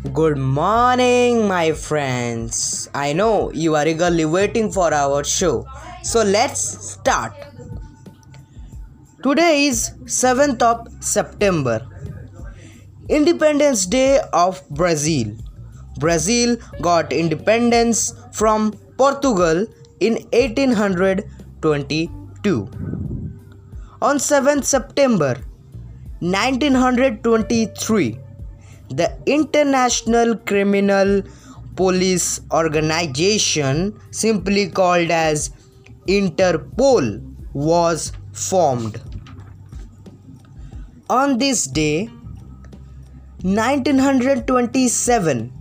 Good morning, my friends. I know you are eagerly waiting for our show. So let's start. Today is 7th of September, Independence Day of Brazil. Brazil got independence from Portugal in 1822. On 7th September 1923, the International Criminal Police Organization, simply called as Interpol, was formed. On this day, 1927,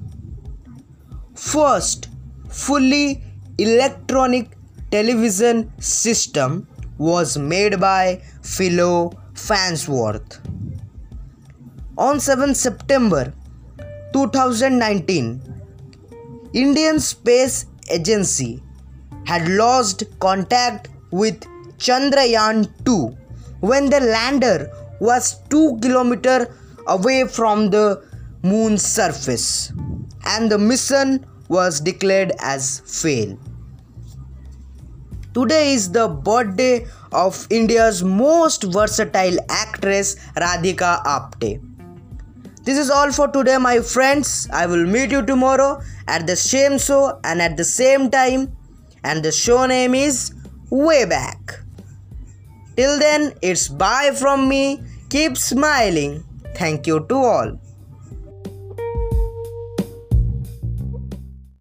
first fully electronic television system was made by Philo Farnsworth. On 7 September 2019, Indian Space Agency had lost contact with Chandrayaan 2 when the lander was 2 km away from the moon's surface and the mission was declared as fail. Today is the birthday of India's most versatile actress Radhika Apte. This is all for today, my friends. I will meet you tomorrow at the same show and at the same time. And the show name is Way Back. Till then, it's bye from me. Keep smiling. Thank you to all.